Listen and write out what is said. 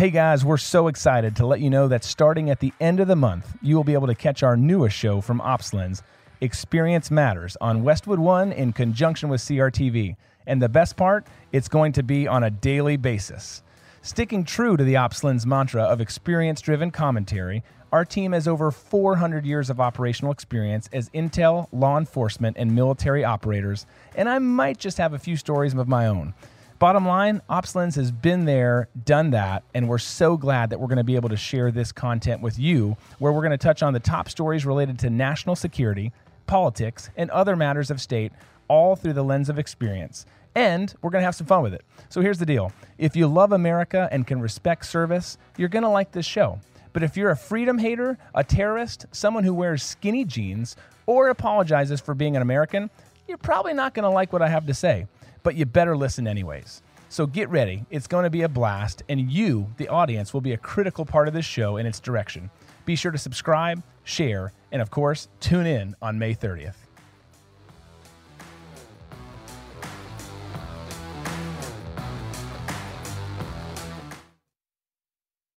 Hey guys, we're so excited to let you know that starting at the end of the month, you will be able to catch our newest show from OpsLens, Experience Matters, on Westwood One in conjunction with CRTV. And the best part, it's going to be on a daily basis. Sticking true to the OpsLens mantra of experience driven commentary, our team has over 400 years of operational experience as intel, law enforcement, and military operators, and I might just have a few stories of my own. Bottom line, OpsLens has been there, done that, and we're so glad that we're going to be able to share this content with you, where we're going to touch on the top stories related to national security, politics, and other matters of state, all through the lens of experience. And we're going to have some fun with it. So here's the deal if you love America and can respect service, you're going to like this show. But if you're a freedom hater, a terrorist, someone who wears skinny jeans, or apologizes for being an American, you're probably not going to like what I have to say but you better listen anyways. So get ready. It's going to be a blast, and you, the audience, will be a critical part of this show and its direction. Be sure to subscribe, share, and of course, tune in on May 30th.